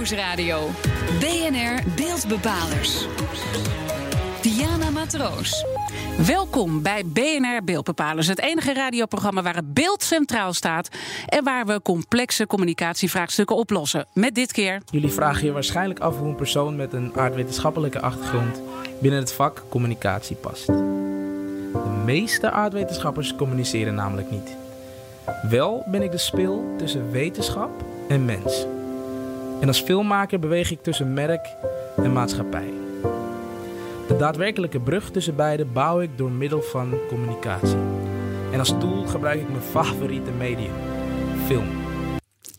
Nieuwsradio. BNR Beeldbepalers. Diana Matroos. Welkom bij BNR Beeldbepalers, het enige radioprogramma waar het beeld centraal staat en waar we complexe communicatievraagstukken oplossen. Met dit keer. Jullie vragen je waarschijnlijk af hoe een persoon met een aardwetenschappelijke achtergrond binnen het vak communicatie past. De meeste aardwetenschappers communiceren namelijk niet. Wel ben ik de spil tussen wetenschap en mens. En als filmmaker beweeg ik tussen merk en maatschappij. De daadwerkelijke brug tussen beide bouw ik door middel van communicatie. En als tool gebruik ik mijn favoriete medium: film.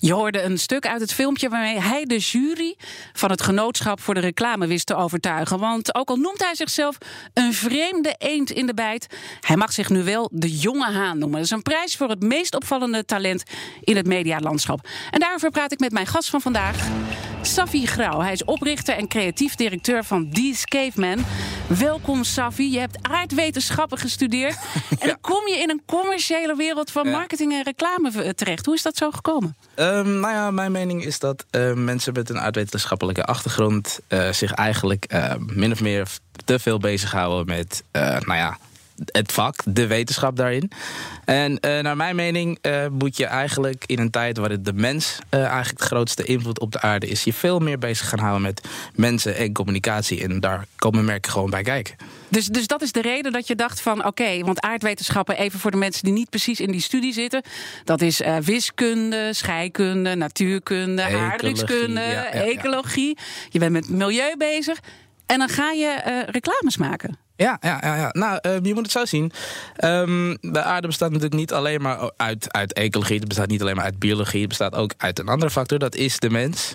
Je hoorde een stuk uit het filmpje waarmee hij de jury van het genootschap voor de reclame wist te overtuigen. Want ook al noemt hij zichzelf een vreemde eend in de bijt, hij mag zich nu wel de jonge haan noemen. Dat is een prijs voor het meest opvallende talent in het medialandschap. En daarover praat ik met mijn gast van vandaag. Safi Grauw. Hij is oprichter en creatief directeur van These Caveman. Welkom Safi. Je hebt aardwetenschappen gestudeerd. En dan kom je in een commerciële wereld van marketing en reclame terecht. Hoe is dat zo gekomen? Um, nou ja, mijn mening is dat uh, mensen met een aardwetenschappelijke achtergrond uh, zich eigenlijk uh, min of meer te veel bezighouden met, nou ja, het vak, de wetenschap daarin. En uh, naar mijn mening uh, moet je eigenlijk in een tijd waarin de mens uh, eigenlijk de grootste invloed op de aarde is, je veel meer bezig gaan houden met mensen en communicatie. En daar komen merken gewoon bij kijken. Dus, dus dat is de reden dat je dacht van oké, okay, want aardwetenschappen, even voor de mensen die niet precies in die studie zitten, dat is wiskunde, scheikunde, natuurkunde, aardrijkskunde, ja, ja, ja. ecologie. Je bent met milieu bezig. En dan ga je reclames maken. Ja, ja, ja, ja. nou, uh, je moet het zo zien. Um, de aarde bestaat natuurlijk niet alleen maar uit, uit ecologie. Het bestaat niet alleen maar uit biologie. Het bestaat ook uit een andere factor. Dat is de mens.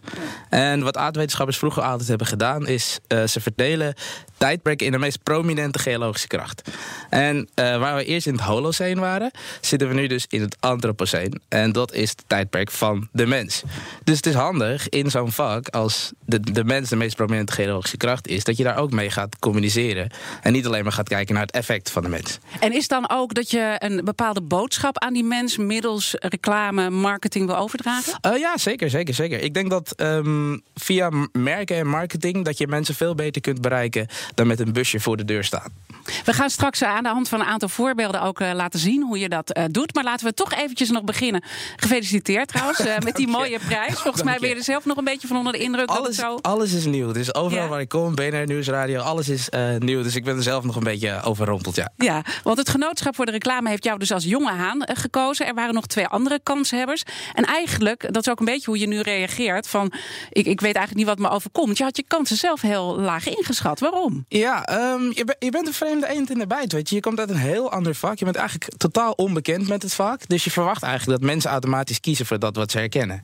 En wat aardwetenschappers vroeger altijd hebben gedaan... is uh, ze verdelen tijdperken in de meest prominente geologische kracht. En uh, waar we eerst in het Holocene waren... zitten we nu dus in het Anthropocene. En dat is het tijdperk van de mens. Dus het is handig in zo'n vak... als de, de mens de meest prominente geologische kracht is... dat je daar ook mee gaat communiceren... En niet alleen maar gaat kijken naar het effect van de mens. En is dan ook dat je een bepaalde boodschap aan die mens middels reclame, marketing wil overdragen? Uh, ja, zeker, zeker, zeker. Ik denk dat um, via merken en marketing dat je mensen veel beter kunt bereiken dan met een busje voor de deur staan. We gaan straks aan de hand van een aantal voorbeelden ook uh, laten zien hoe je dat uh, doet. Maar laten we toch eventjes nog beginnen. Gefeliciteerd trouwens uh, met die mooie prijs. Volgens mij ben je er zelf nog een beetje van onder de indruk. Alles, zo... alles is nieuw. Dus overal ja. waar ik kom, BNR Nieuwsradio, alles is nieuw. Dus ik ben er zelf nog een beetje overrompeld, ja. Ja, want het Genootschap voor de Reclame heeft jou dus als jonge haan gekozen. Er waren nog twee andere kanshebbers. En eigenlijk, dat is ook een beetje hoe je nu reageert. Van, ik, ik weet eigenlijk niet wat me overkomt. Je had je kansen zelf heel laag ingeschat. Waarom? Ja, um, je, be, je bent een vreemde eend in de bijt, weet je. Je komt uit een heel ander vak. Je bent eigenlijk totaal onbekend met het vak. Dus je verwacht eigenlijk dat mensen automatisch kiezen voor dat wat ze herkennen.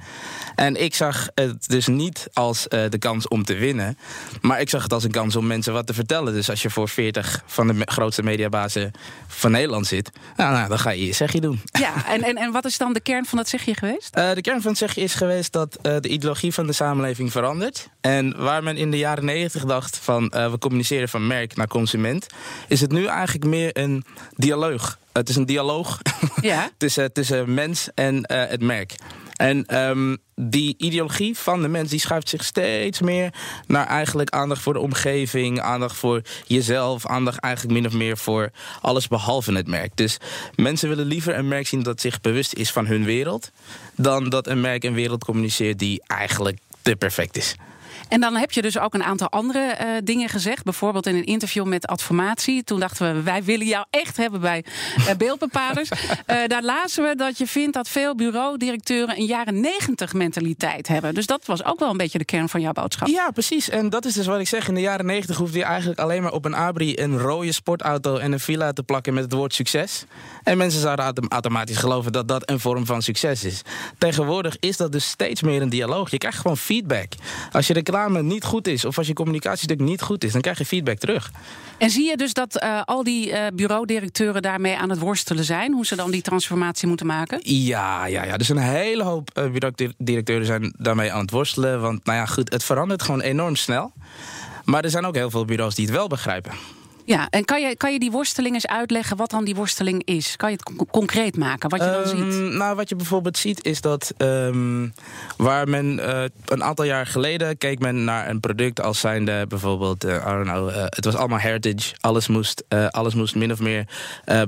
En ik zag het dus niet als uh, de kans om te winnen. Maar ik zag het als een kans om mensen wat te vertellen. Dus als je voor 40 van de grootste mediabazen van Nederland zit... Nou, nou, dan ga je je zegje doen. Ja, en, en, en wat is dan de kern van dat zegje geweest? Uh, de kern van het zegje is geweest dat uh, de ideologie van de samenleving verandert. En waar men in de jaren 90 dacht van we communiceren van merk naar consument... is het nu eigenlijk meer een dialoog. Het is een dialoog ja. tussen, tussen mens en uh, het merk. En um, die ideologie van de mens die schuift zich steeds meer naar eigenlijk aandacht voor de omgeving, aandacht voor jezelf, aandacht eigenlijk min of meer voor alles behalve het merk. Dus mensen willen liever een merk zien dat zich bewust is van hun wereld, dan dat een merk een wereld communiceert die eigenlijk te perfect is. En dan heb je dus ook een aantal andere uh, dingen gezegd. Bijvoorbeeld in een interview met Adformatie. Toen dachten we, wij willen jou echt hebben bij uh, beeldbepalers. uh, daar lazen we dat je vindt dat veel bureaudirecteuren een jaren negentig mentaliteit hebben. Dus dat was ook wel een beetje de kern van jouw boodschap. Ja, precies. En dat is dus wat ik zeg. In de jaren negentig hoefde je eigenlijk alleen maar op een abri een rode sportauto en een villa te plakken met het woord succes. En mensen zouden automatisch geloven dat dat een vorm van succes is. Tegenwoordig is dat dus steeds meer een dialoog. Je krijgt gewoon feedback. Als je reclame niet goed is, of als je communicatiestuk niet goed is, dan krijg je feedback terug. En zie je dus dat uh, al die uh, bureaudirecteuren daarmee aan het worstelen zijn, hoe ze dan die transformatie moeten maken? Ja, ja, ja. Dus een hele hoop uh, bureaudirecteuren zijn daarmee aan het worstelen. Want nou ja, goed, het verandert gewoon enorm snel. Maar er zijn ook heel veel bureaus die het wel begrijpen. Ja, en kan je, kan je die worsteling eens uitleggen wat dan die worsteling is? Kan je het con- concreet maken, wat je dan Ehm, ziet? Nou, wat je bijvoorbeeld ziet is dat ehm, waar men eh, een aantal jaar geleden keek men naar een product als zijnde bijvoorbeeld, eh, I don't know, eh, het was allemaal heritage, alles moest, alles moest min of meer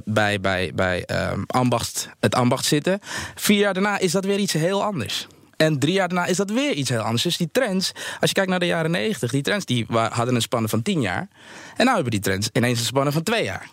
bij, bij, bij ehm, ambacht, het ambacht zitten. Vier jaar daarna is dat weer iets heel anders. En drie jaar daarna is dat weer iets heel anders. Dus die trends, als je kijkt naar de jaren 90, die trends die hadden een spanne van 10 jaar. En nu hebben die trends ineens een spanne van twee jaar.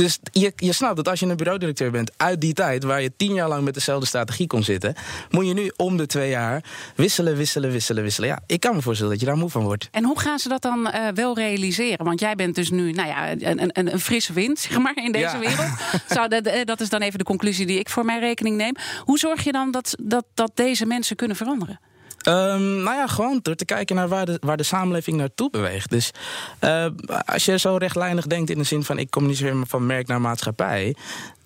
Dus je, je snapt dat als je een bureaudirecteur bent uit die tijd, waar je tien jaar lang met dezelfde strategie kon zitten, moet je nu om de twee jaar wisselen, wisselen, wisselen, wisselen. Ja, ik kan me voorstellen dat je daar moe van wordt. En hoe gaan ze dat dan eh, wel realiseren? Want jij bent dus nu nou ja, een, een, een frisse wind zeg maar, in deze Ja. wereld. Zou dat, eh, dat is dan even de conclusie die ik voor mijn rekening neem. Hoe zorg je dan dat, dat, dat deze mensen kunnen veranderen? Ehm, nou ja, gewoon door te kijken naar waar de, waar de samenleving naartoe beweegt. Dus eh, als je zo rechtlijnig denkt in de zin van ik communiceer van merk naar maatschappij.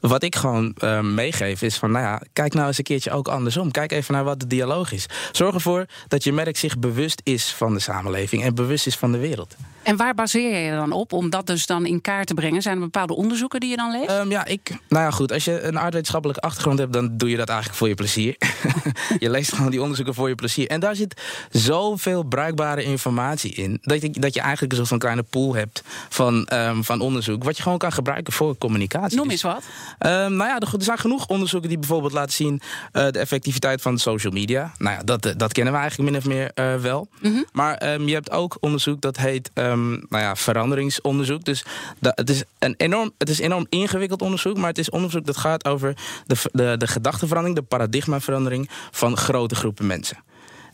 Wat ik gewoon eh, meegeef is van, nou ja, kijk nou eens een keertje ook andersom. Kijk even naar wat de dialoog is. Zorg ervoor dat je merk zich bewust is van de samenleving en bewust is van de wereld. En waar baseer je je dan op om dat dus dan in kaart te brengen? Zijn er bepaalde onderzoeken die je dan leest? Ehm, ja, ik. Nou ja, goed. Als je een aardwetenschappelijke achtergrond hebt, dan doe je dat eigenlijk voor je plezier. je leest gewoon die onderzoeken voor je plezier. En daar zit zoveel bruikbare informatie in. Dat je, dat je eigenlijk een soort van kleine pool hebt van, ehm, van onderzoek. Wat je gewoon kan gebruiken voor communicatie. Noem Dus, eens wat. Ehm, nou ja, er er zijn genoeg onderzoeken die bijvoorbeeld laten zien eh, de effectiviteit van social media. Nou ja, dat, eh, dat kennen we eigenlijk min of meer eh, wel. Maar ehm, je hebt ook onderzoek dat heet ehm, nou ja, veranderingsonderzoek. Dus da- het, is een enorm, het is enorm ingewikkeld onderzoek, maar het is onderzoek dat gaat over de, de, de gedachteverandering, de paradigmaverandering van grote groepen mensen.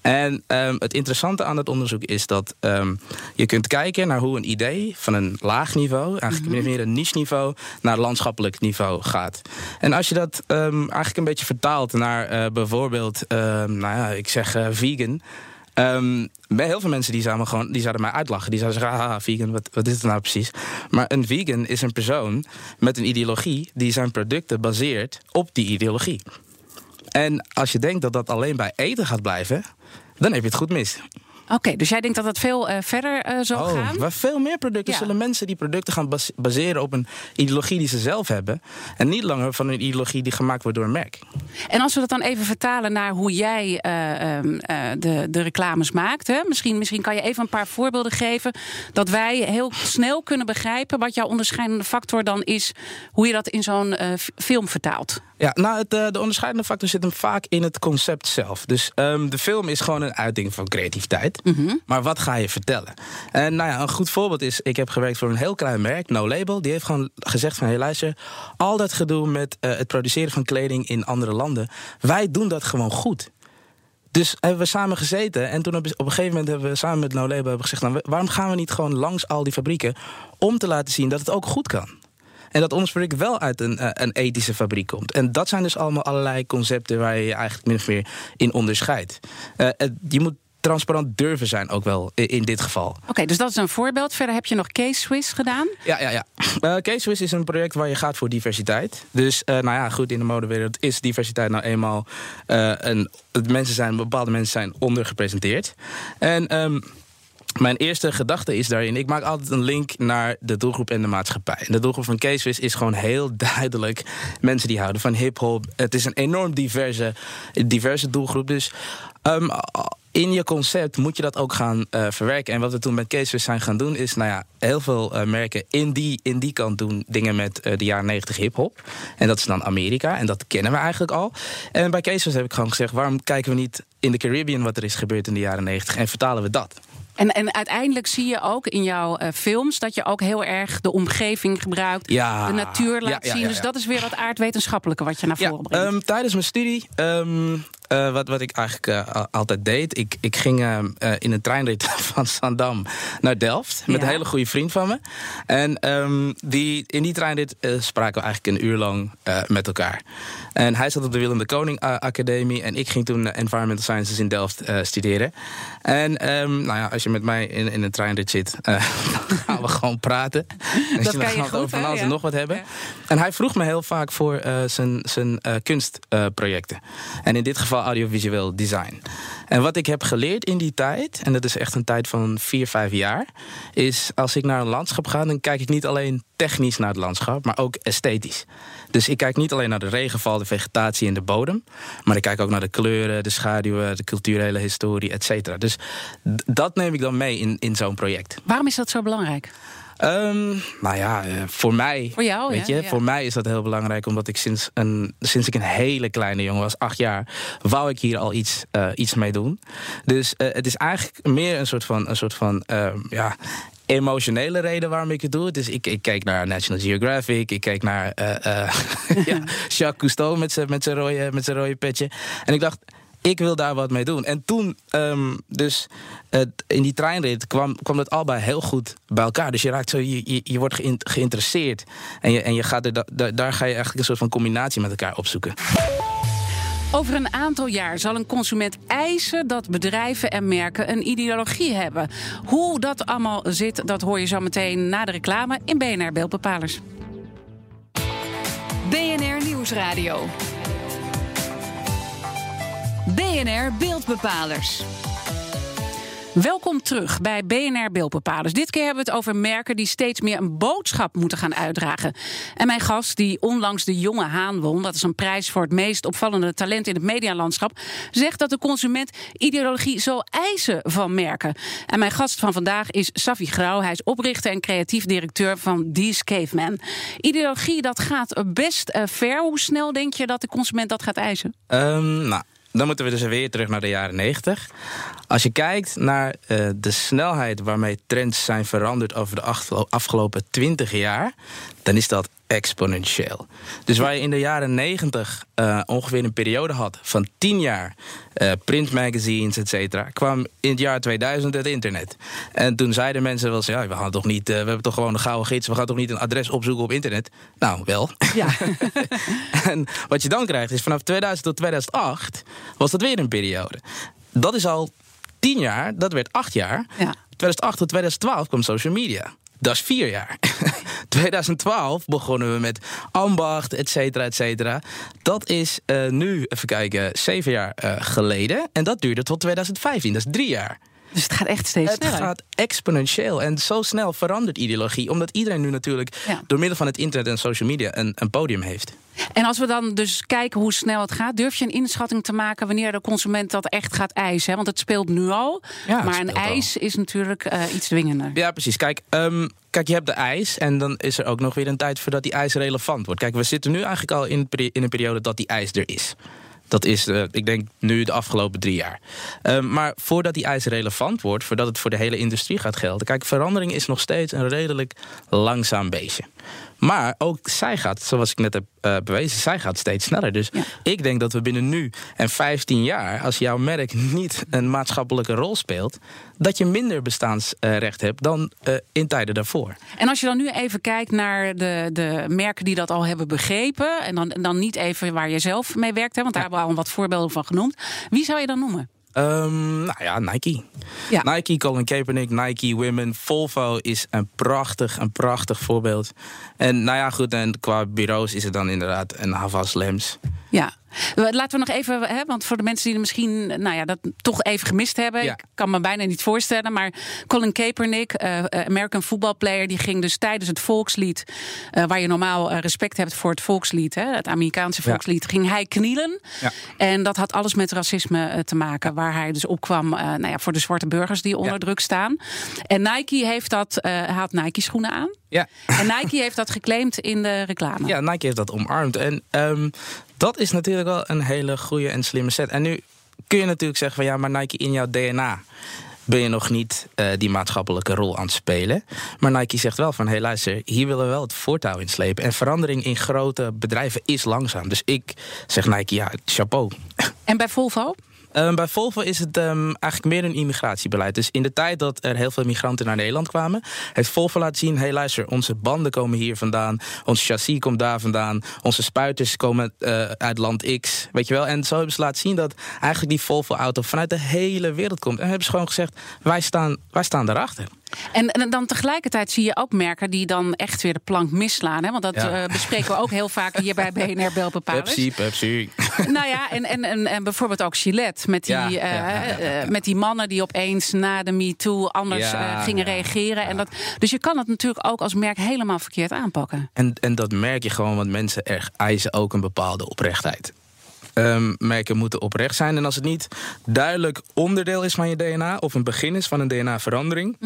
En ehm, het interessante aan het onderzoek is dat ehm, je kunt kijken naar hoe een idee van een laag niveau, eigenlijk of meer een niche niveau, naar landschappelijk niveau gaat. En als je dat ehm, eigenlijk een beetje vertaalt naar eh, bijvoorbeeld, nou ja, ik zeg eh, vegan. Bij heel veel mensen die zouden, gewoon, die zouden mij uitlachen. Die zouden zeggen, haha, vegan, wat, wat is het nou precies? Maar een vegan is een persoon met een ideologie die zijn producten baseert op die ideologie. En als je denkt dat dat alleen bij eten gaat blijven, dan heb je het goed mis. Oké, dus jij denkt dat het veel eh, verder eh, zal gaan? maar veel meer producten Ja. zullen mensen die producten gaan bas- baseren op een ideologie die ze zelf hebben. En niet langer van een ideologie die gemaakt wordt door een merk. En als we dat dan even vertalen naar hoe jij eh, ehm, eh, de, de reclames maakt. Hè? Misschien, misschien kan je even een paar voorbeelden geven. Dat wij heel snel kunnen begrijpen wat jouw onderscheidende factor dan is. Hoe je dat in zo'n film vertaalt. Ja, nou, het, de onderscheidende factor zit hem vaak in het concept zelf. Dus ehm, de film is gewoon een uiting van creativiteit. Maar wat ga je vertellen? En nou ja, een goed voorbeeld is, ik heb gewerkt voor een heel klein merk, No Label. Die heeft gewoon gezegd van, hey luister, al dat gedoe met eh, het produceren van kleding in andere landen. Wij doen dat gewoon goed. Dus hebben we samen gezeten en toen op, op een gegeven moment hebben we samen met No Label hebben gezegd... Nou, waarom gaan we niet gewoon langs al die fabrieken om te laten zien dat het ook goed kan? En dat ons product wel uit een, eh, een ethische fabriek komt. En dat zijn dus allemaal allerlei concepten waar je je eigenlijk min of meer in onderscheidt. Eh, je moet transparant durven zijn ook wel in dit geval. Oké, dus dat is een voorbeeld. Verder heb je nog Case Swiss gedaan. Ja, ja, ja. Eh Case Swiss is een project waar je gaat voor diversiteit. Dus eh, nou ja, goed, in de modewereld is diversiteit nou eenmaal eh, een. Mensen zijn, bepaalde mensen zijn ondergepresenteerd. En ehm, mijn eerste gedachte is daarin, ik maak altijd een link naar de doelgroep en de maatschappij. En de doelgroep van Case Swiss is gewoon heel duidelijk mensen die houden van hip-hop. Het is een enorm diverse, diverse doelgroep. Dus ehm, in je concept moet je dat ook gaan eh, verwerken. En wat we toen met Swiss zijn gaan doen, is nou ja, heel veel eh, merken in die, in die kant doen dingen met eh, de jaren 90 hip-hop. En dat is dan Amerika. En dat kennen we eigenlijk al. En bij Swiss heb ik gewoon gezegd: waarom kijken we niet in de Caribbean wat er is gebeurd in de jaren 90 en vertalen we dat? En, en uiteindelijk zie je ook in jouw films dat je ook heel erg de omgeving gebruikt. Ja. De natuur laat Ja, ja, zien. Dus dat is weer wat aardwetenschappelijke wat je naar voren Ja, brengt. ehm, tijdens mijn studie, ehm, eh, wat, wat ik eigenlijk eh, al- altijd deed, ik, ik ging eh, in een treinrit van Zandam naar Delft met Ja. een hele goede vriend van me. En ehm, die, in die treinrit spraken we eigenlijk een uur lang met elkaar. En hij zat op de Willem de Koning Academie en ik ging toen Environmental Sciences in Delft studeren. En ehm, nou ja, als je met mij in, in een treinrit zit, dan gaan we gewoon praten. En Dat dan kan je goed, over van alles Ja. nog wat hebben. Ja. En hij vroeg me heel vaak voor zijn, zijn kunstprojecten. en in dit geval audiovisueel design. En wat ik heb geleerd in die tijd, en dat is echt een tijd van vier, vijf jaar, is als ik naar een landschap ga, dan kijk ik niet alleen technisch naar het landschap, maar ook esthetisch. Dus ik kijk niet alleen naar de regenval, de vegetatie en de bodem, maar ik kijk ook naar de kleuren, de schaduwen, de culturele historie, et cetera. Dus dat neem ik dan mee in, in zo'n project. Waarom is dat zo belangrijk? Um, nou ja, eh, voor mij. Voor jou, weet je, Voor mij is dat heel belangrijk, omdat ik sinds, een, sinds ik een hele kleine jongen was, acht jaar, wou ik hier al iets, uh, iets mee doen. Dus uh, het is eigenlijk meer een soort van, een soort van uh, ja, emotionele reden waarom ik het doe. Dus ik, ik keek naar National Geographic, ik keek naar uh, uh, ja, Jacques Cousteau met zijn met rode, met rode petje. En ik dacht, ik wil daar wat mee doen. En toen, um, dus in die treinrit, kwam, kwam het allebei heel goed bij elkaar. Dus je raakt zo, je, je, je wordt geïnteresseerd. En, je, en je gaat er, da, daar ga je eigenlijk een soort van combinatie met elkaar opzoeken. Over een aantal jaar zal een consument eisen dat bedrijven en merken een ideologie hebben. Hoe dat allemaal zit, dat hoor je zo meteen na de reclame in BNR Beeldbepalers. BNR Nieuwsradio. BNR Beeldbepalers. Welkom terug bij BNR Beeldbepalers. Dit keer hebben we het over merken die steeds meer een boodschap moeten gaan uitdragen. En mijn gast, die onlangs de Jonge Haan won, dat is een prijs voor het meest opvallende talent in het medialandschap, zegt dat de consument ideologie zal eisen van merken. En mijn gast van vandaag is Safi Grauw. Hij is oprichter en creatief directeur van These Caveman. Ideologie, dat gaat best uh, ver. Hoe snel denk je dat de consument dat gaat eisen? Um, nou dan moeten we dus weer terug naar de jaren 90. Als je kijkt naar uh, de snelheid waarmee trends zijn veranderd over de afgelopen 20 jaar, dan is dat exponentieel. Dus waar je in de jaren 90 uh, ongeveer een periode had van 10 jaar uh, printmagazines, et cetera, kwam in het jaar 2000 het internet. En toen zeiden mensen wel eens: ja, we gaan toch niet, uh, we hebben toch gewoon een gouden gids, we gaan toch niet een adres opzoeken op internet? Nou, wel. Ja. en wat je dan krijgt is vanaf 2000 tot 2008 was dat weer een periode. Dat is al 10 jaar, dat werd 8 jaar. Ja. 2008 tot 2012 kwam social media. Dat is vier jaar. 2012 begonnen we met ambacht, et cetera, et cetera. Dat is uh, nu, even kijken, zeven jaar uh, geleden. En dat duurde tot 2015, dat is drie jaar. Dus het gaat echt steeds het sneller. Het gaat exponentieel. En zo snel verandert ideologie. Omdat iedereen nu natuurlijk Ja. door middel van het internet en social media een, een podium heeft. En als we dan dus kijken hoe snel het gaat, durf je een inschatting te maken wanneer de consument dat echt gaat eisen? Hè? Want het speelt nu al, Ja, maar een al. eis is natuurlijk eh, iets dwingender. Ja, precies. Kijk, ehm, kijk, je hebt de ijs. En dan is er ook nog weer een tijd voordat die ijs relevant wordt. Kijk, we zitten nu eigenlijk al in, in een periode dat die ijs er is. Dat is, eh, ik denk, nu de afgelopen drie jaar. Ehm, maar voordat die ijs relevant wordt, voordat het voor de hele industrie gaat gelden. Kijk, verandering is nog steeds een redelijk langzaam beestje. Maar ook zij gaat, zoals ik net heb eh, bewezen, zij gaat steeds sneller. Dus Ja. ik denk dat we binnen nu en 15 jaar, als jouw merk niet een maatschappelijke rol speelt, dat je minder bestaansrecht hebt dan eh, in tijden daarvoor. En als je dan nu even kijkt naar de, de merken die dat al hebben begrepen, en dan, dan niet even waar je zelf mee werkt, hè, want daar hebben we al wat voorbeelden van genoemd. Wie zou je dan noemen? Ehm, nou ja, Nike. Ja. Nike, Colin Kaepernick, Nike Women. Volvo is een prachtig, een prachtig voorbeeld. En nou ja, goed, en qua bureaus is het dan inderdaad een Havas Lems. Ja. Laten we nog even, hè, want voor de mensen die er misschien nou ja, dat toch even gemist hebben. Ja. Ik kan me bijna niet voorstellen. Maar Colin Kaepernick, eh, American voetbalplayer, die ging dus tijdens het volkslied, eh, waar je normaal respect hebt voor het volkslied, hè, het Amerikaanse Ja. volkslied, ging hij knielen. Ja. En dat had alles met racisme te maken, waar hij dus opkwam nou ja, voor de zwarte burgers die onder druk staan. En Nike heeft dat, had Nike schoenen aan. Ja. En Nike heeft dat geclaimd in de reclame. Ja, Nike heeft dat omarmd. En ehm, dat is natuurlijk wel een hele goede en slimme set. En nu kun je natuurlijk zeggen van ja, maar Nike in jouw DNA ben je nog niet eh, die maatschappelijke rol aan het spelen. Maar Nike zegt wel van hé hey, luister, hier willen we wel het voortouw in slepen. En verandering in grote bedrijven is langzaam. Dus ik zeg Nike ja, chapeau. En bij Volvo? Ehm, bij Volvo is het ehm, eigenlijk meer een immigratiebeleid. Dus in de tijd dat er heel veel migranten naar Nederland kwamen, heeft Volvo laten zien: hé, hey, luister, onze banden komen hier vandaan, ons chassis komt daar vandaan, onze spuiters komen eh, uit land X, weet je wel. En zo hebben ze laten zien dat eigenlijk die Volvo-auto vanuit de hele wereld komt. En hebben ze gewoon gezegd: wij staan, wij staan daarachter. En, en dan tegelijkertijd zie je ook merken die dan echt weer de plank misslaan. Hè? Want dat Ja. eh, bespreken we ook heel vaak hier bij BNR Belbepalers. Pepsi, Pepsi. Nou ja, en, en, en, en bijvoorbeeld ook Gillette. Met die, Ja, eh, ja, eh, met die mannen die opeens na de MeToo anders gingen reageren. En dat, dus je kan het natuurlijk ook als merk helemaal verkeerd aanpakken. En, en dat merk je gewoon, want mensen er eisen ook een bepaalde oprechtheid. Ehm, merken moeten oprecht zijn. En als het niet duidelijk onderdeel is van je DNA, of een begin is van een DNA-verandering.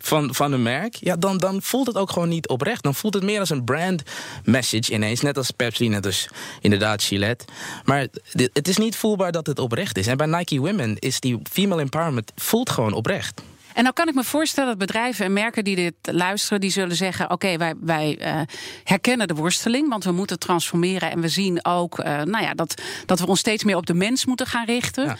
Van, van een merk, ja, dan, dan voelt het ook gewoon niet oprecht. Dan voelt het meer als een brand message ineens. Net als Pepsi, net als inderdaad Gillette. Maar het is niet voelbaar dat het oprecht is. En bij Nike Women is die female empowerment voelt gewoon oprecht. En nou kan ik me voorstellen dat bedrijven en merken die dit luisteren, die zullen zeggen: Oké, wij, wij eh, herkennen de worsteling, want we moeten transformeren. En we zien ook eh, nou ja, dat, dat we ons steeds meer op de mens moeten gaan richten. Ja.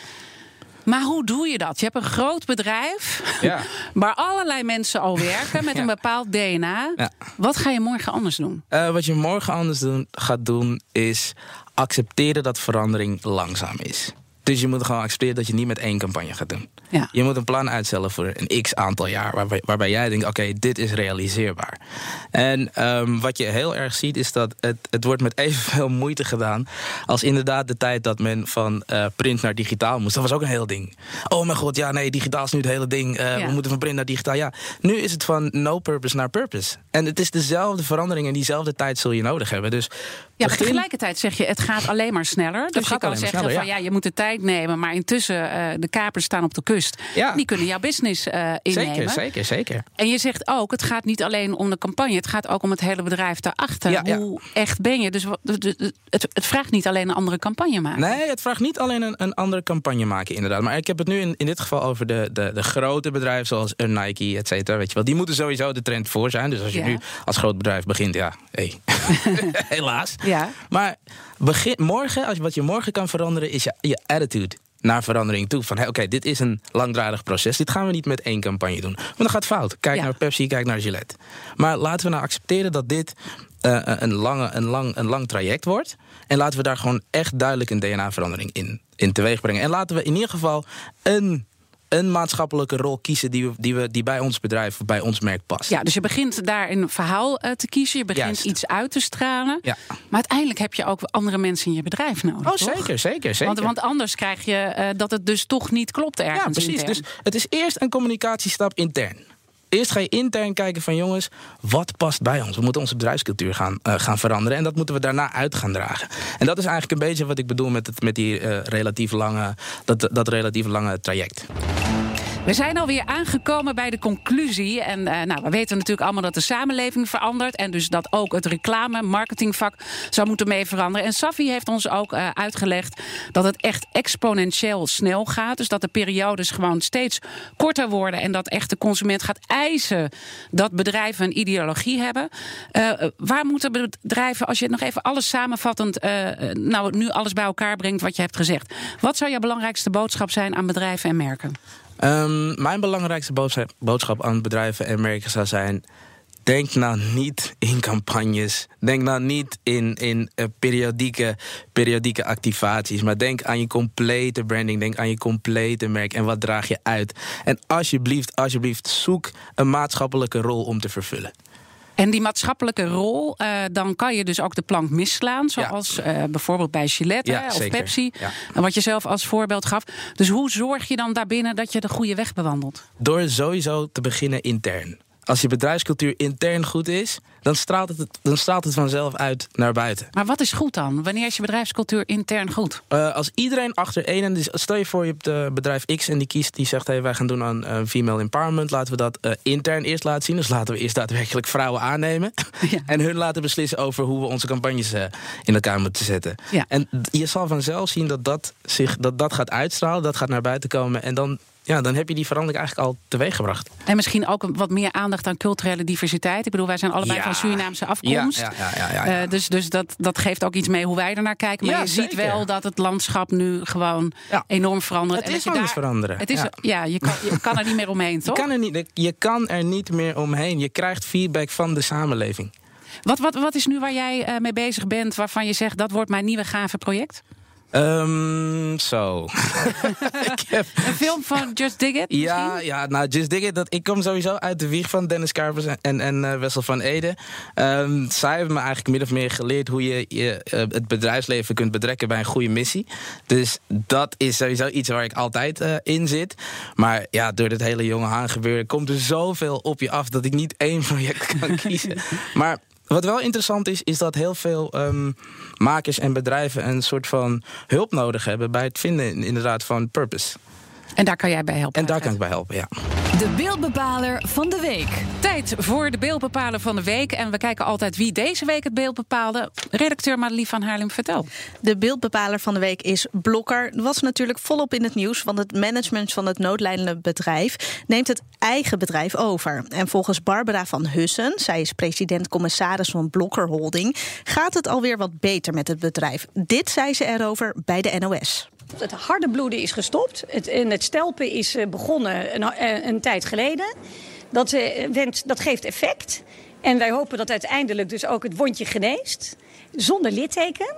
Maar hoe doe je dat? Je hebt een groot bedrijf Ja. waar allerlei mensen al werken met een bepaald DNA. Ja. Wat ga je morgen anders doen? Eh, wat je morgen anders doen, gaat doen, is accepteren dat verandering langzaam is. Dus je moet gewoon accepteren dat je niet met één campagne gaat doen. Ja. Je moet een plan uitstellen voor een x aantal jaar, waarbij, waarbij jij denkt: oké, dit is realiseerbaar. En ehm, wat je heel erg ziet, is dat het, het wordt met evenveel moeite gedaan. als inderdaad de tijd dat men van eh, print naar digitaal moest. Dat was ook een heel ding. Oh mijn god, ja, nee, digitaal is nu het hele ding. Eh, Ja. We moeten van print naar digitaal. Ja, nu is het van no purpose naar purpose. En het is dezelfde verandering en diezelfde tijd zul je nodig hebben. Dus Ja, begin- tegelijkertijd zeg je, het gaat alleen maar sneller. Dus je gaat kan zeggen sneller, van ja. ja, je moet de tijd nemen. Maar intussen, eh, de kapers staan op de kust. Ja. Die kunnen jouw business eh, innemen. Zeker, zeker, zeker. En je zegt ook, het gaat niet alleen om de campagne. Het gaat ook om het hele bedrijf daarachter. Ja, ja. Hoe echt ben je? Dus het, het vraagt niet alleen een andere campagne maken. Nee, het vraagt niet alleen een, een andere campagne maken, inderdaad. Maar ik heb het nu in, in dit geval over de, de, de grote bedrijven zoals een Nike, et cetera. Weet je wel. Die moeten sowieso de trend voor zijn. Dus als je nu als groot bedrijf begint, ja, hey. helaas. Ja. Maar begin, morgen, als, wat je morgen kan veranderen, is je, je attitude naar verandering toe. Van hey, oké, dit is een langdradig proces. Dit gaan we niet met één campagne doen. Want dan gaat het fout. Kijk Ja. naar Pepsi, kijk naar Gillette. Maar laten we nou accepteren dat dit eh, een, lange, een, lang, een lang traject wordt. En laten we daar gewoon echt duidelijk een DNA-verandering in, in teweeg brengen. En laten we in ieder geval een, een maatschappelijke rol kiezen die, we, die, we, die bij ons bedrijf, bij ons merk past. Ja, dus je begint daar een verhaal eh, te kiezen. Je begint Juist. iets uit te stralen. Ja. Maar uiteindelijk heb je ook andere mensen in je bedrijf nodig. Oh, toch? zeker, zeker, zeker. Want, want anders krijg je eh, dat het dus toch niet klopt ergens. Ja, precies. intern. Dus het is eerst een communicatiestap intern. Eerst ga je intern kijken van jongens, wat past bij ons? We moeten onze bedrijfscultuur gaan, eh, gaan veranderen. En dat moeten we daarna uit gaan dragen. En dat is eigenlijk een beetje wat ik bedoel met, het, met die eh, relatief lange, dat, dat relatief lange traject. We zijn alweer aangekomen bij de conclusie. En eh, nou, we weten natuurlijk allemaal dat de samenleving verandert. En dus dat ook het reclame, marketingvak zou moeten mee veranderen. En Safi heeft ons ook eh, uitgelegd dat het echt exponentieel snel gaat. Dus dat de periodes gewoon steeds korter worden. En dat echt de consument gaat eisen dat bedrijven een ideologie hebben. Eh, waar moeten bedrijven, als je het nog even alles samenvattend, nou nu alles bij elkaar brengt wat je hebt gezegd. Wat zou jouw belangrijkste boodschap zijn aan bedrijven en merken? Ehm, mijn belangrijkste boodschap, aan bedrijven en merken zou zijn. Denk nou niet in campagnes. Denk nou niet in, in eh, periodieke, periodieke activaties. Maar denk aan je complete branding. Denk aan je complete merk. En wat draag je uit. En alsjeblieft, alsjeblieft, zoek een maatschappelijke rol om te vervullen. En die maatschappelijke rol, eh, dan kan je dus ook de plank misslaan. Zoals eh, bijvoorbeeld bij Gillette Ja, hè, of zeker. Pepsi. Ja. Wat je zelf als voorbeeld gaf. Dus hoe zorg je dan daarbinnen dat je de goede weg bewandelt? Door sowieso te beginnen intern. Als je bedrijfscultuur intern goed is, dan straalt het, dan straalt het vanzelf uit naar buiten. Maar wat is goed dan? Wanneer is je bedrijfscultuur intern goed? Eh, als iedereen achter één, en stel je voor je hebt eh, bedrijf X en die kiest, die zegt hey, wij gaan doen aan eh, female empowerment, laten we dat intern eerst laten zien. Dus laten we eerst daadwerkelijk vrouwen aannemen Ja. en hun laten beslissen over hoe we onze campagnes in elkaar moeten zetten. Ja. En je zal vanzelf zien dat dat, zich, dat dat gaat uitstralen, dat gaat naar buiten komen en dan, ja, dan heb je die verandering eigenlijk al teweeggebracht. En misschien ook wat meer aandacht aan culturele diversiteit. Ik bedoel, wij zijn allebei Ja. van Surinaamse afkomst. Ja, ja, ja, ja, ja. Eh, dus dus dat, dat geeft ook iets mee hoe wij ernaar kijken. Maar je ziet wel dat het landschap nu gewoon enorm verandert. Het en is dat je het veranderen, Het is, ja. je, kan, je kan er niet meer omheen, Je toch? kan, er niet, je kan er niet meer omheen. Je krijgt feedback van de samenleving. Wat, wat, wat is nu waar jij eh, mee bezig bent, waarvan je zegt dat wordt mijn nieuwe gave project? Um, zo. heb... Een film van Just Dig It? Ja, ja, nou, Just Dig It. Dat, ik kom sowieso uit de wieg van Dennis Carvers en, en uh, Wessel van Ede. Um, zij hebben me eigenlijk min of meer geleerd hoe je, je uh, het bedrijfsleven kunt betrekken bij een goede missie. Dus dat is sowieso iets waar ik altijd uh, in zit. Maar ja, door dit hele jonge haan gebeuren komt er zoveel op je af dat ik niet één project kan kiezen. maar wat wel interessant is, is dat heel veel um, makers en bedrijven een soort van hulp nodig hebben bij het vinden inderdaad van purpose. En daar kan jij bij helpen? En daar kan ik bij helpen, ja. De beeldbepaler van de week. Tijd voor de beeldbepaler van de week. En we kijken altijd wie deze week het beeld bepaalde. Redacteur Madelie van Haarlem, vertel. De beeldbepaler van de week is Blokker. Was natuurlijk volop in het nieuws, want het management van het noodlijnende bedrijf neemt het eigen bedrijf over. En volgens Barbara van Hussen, zij is president-commissaris van Blokker Holding, gaat het alweer wat beter met het bedrijf. Dit zei ze erover bij de NOS. Het harde bloeden is gestopt. Het, en het stelpen is eh, begonnen een, eh, een tijd geleden. Dat, uh, dat geeft effect. En wij hopen dat uiteindelijk dus ook het wondje geneest. Zonder litteken.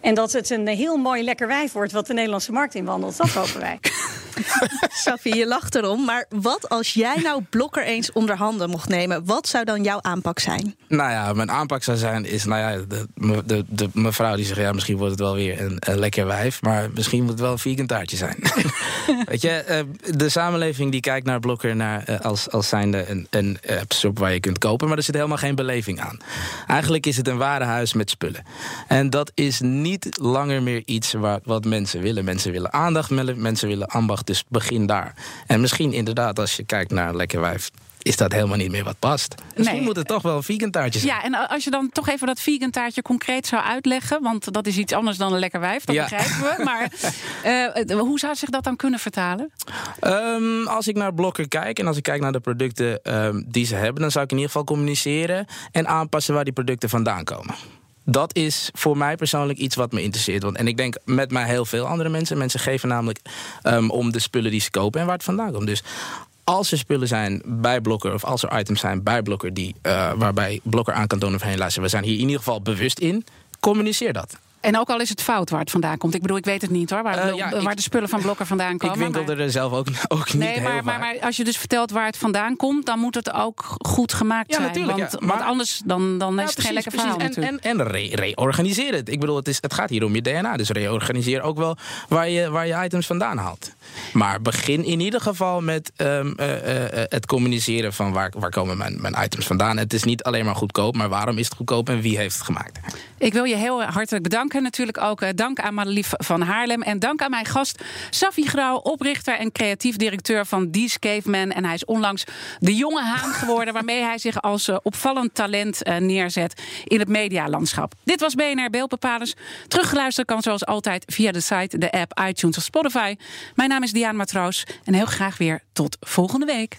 En dat het een heel mooi lekker wijf wordt wat de Nederlandse markt inwandelt. Dat hopen wij. Safie, je lacht erom. Maar wat als jij nou Blokker eens onder handen mocht nemen? Wat zou dan jouw aanpak zijn? Nou ja, mijn aanpak zou zijn is... Nou ja, de, de, de mevrouw die zegt... Ja, misschien wordt het wel weer een, een, lekker wijf. Maar misschien moet het wel een vegan taartje zijn. Weet je, eh, de samenleving die kijkt naar Blokker... Naar, eh, als, als zijnde een, een soep waar je kunt kopen. Maar er zit helemaal geen beleving aan. Eigenlijk is het een warenhuis met spullen. En dat is niet langer meer iets waar, wat mensen willen. Mensen willen aandacht, mensen willen ambacht dus begin daar. En misschien inderdaad, als je kijkt naar Lekker Wijf is dat helemaal niet meer wat past. Misschien nee. moet het toch wel een vegan taartje zijn. Ja, en als je dan toch even dat vegan taartje concreet zou uitleggen... want dat is iets anders dan een lekker wijf, dat begrijpen we. Maar uh, hoe zou zich dat dan kunnen vertalen? Um, als ik naar Blokker kijk en als ik kijk naar de producten um, die ze hebben... dan zou ik in ieder geval communiceren en aanpassen waar die producten vandaan komen dat is voor mij persoonlijk iets wat me interesseert. Want, en ik denk met mij heel veel andere mensen. Mensen geven namelijk um, om de spullen die ze kopen en waar het vandaan komt. Dus als er spullen zijn bij Blokker of als er items zijn bij Blokker die, uh, waarbij Blokker aan kan tonen van heen luisteren, we zijn hier in ieder geval bewust in, communiceer dat. En ook al is het fout waar het vandaan komt. Ik bedoel, ik weet het niet hoor. Waar, uh, ja, waar de spullen van Blokker vandaan komen. Ik winkel er zelf ook, ook niet nee, maar, maar, maar, als je dus vertelt waar het vandaan komt, dan moet het ook goed gemaakt ja, zijn. Natuurlijk, want, ja, maar, want anders dan, dan is het precies, geen lekker verhaal. En, natuurlijk. en, en re reorganiseer het. Ik bedoel, het, is, het gaat hier om je DNA. Dus reorganiseer ook wel waar je, waar je items vandaan haalt. Maar begin in ieder geval met um, uh, uh, het communiceren van waar, waar komen mijn, mijn items vandaan. Het is niet alleen maar goedkoop, maar waarom is het goedkoop en wie heeft het gemaakt? Ik wil je heel hartelijk bedanken. Natuurlijk ook dank aan Madelief van Haarlem. En dank aan mijn gast Safi Grauw, oprichter en creatief directeur van These Caveman. En hij is onlangs de jonge haan geworden... waarmee hij zich als uh, opvallend talent uh, neerzet in het medialandschap. Dit was BNR Beeldbepalers. Teruggeluisterd kan zoals altijd via de site, de app, iTunes of Spotify. Mijn naam is Diane Matroos en heel graag weer tot volgende week.